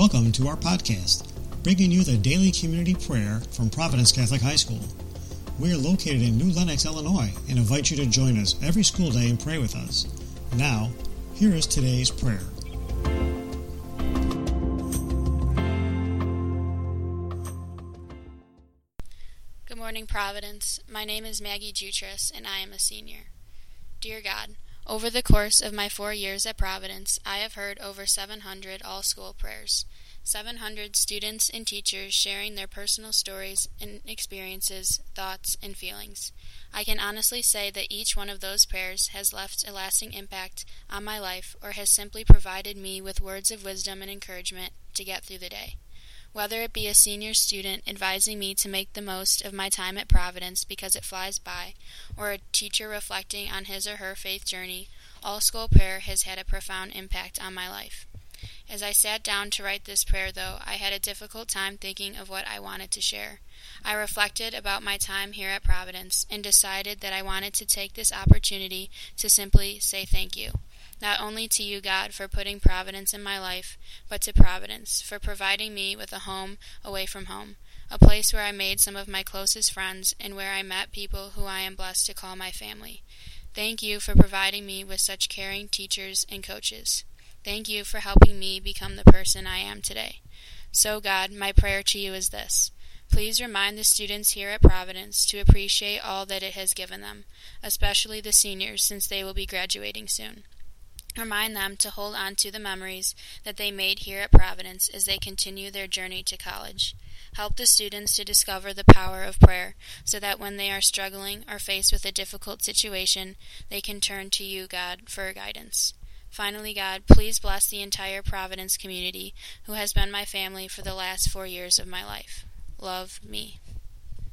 Welcome to our podcast, bringing you the daily community prayer from Providence Catholic High School. We are located in New Lenox, Illinois, and invite you to join us every school day and pray with us. Now, here is today's prayer. Good morning, Providence. My name is Maggie Jutras, and I am a senior. Dear God, over the course of my four years at Providence, I have heard over 700 all school prayers. 700 students and teachers sharing their personal stories and experiences, thoughts, and feelings. I can honestly say that each one of those prayers has left a lasting impact on my life or has simply provided me with words of wisdom and encouragement to get through the day. Whether it be a senior student advising me to make the most of my time at Providence because it flies by, or a teacher reflecting on his or her faith journey, all school prayer has had a profound impact on my life. As I sat down to write this prayer, though, I had a difficult time thinking of what I wanted to share. I reflected about my time here at Providence and decided that I wanted to take this opportunity to simply say thank you not only to you, God, for putting Providence in my life, but to Providence for providing me with a home away from home, a place where I made some of my closest friends and where I met people who I am blessed to call my family. Thank you for providing me with such caring teachers and coaches. Thank you for helping me become the person I am today. So, God, my prayer to you is this. Please remind the students here at Providence to appreciate all that it has given them, especially the seniors since they will be graduating soon. Remind them to hold on to the memories that they made here at Providence as they continue their journey to college. Help the students to discover the power of prayer so that when they are struggling or faced with a difficult situation, they can turn to you, God, for guidance. Finally, God, please bless the entire Providence community who has been my family for the last four years of my life. Love me.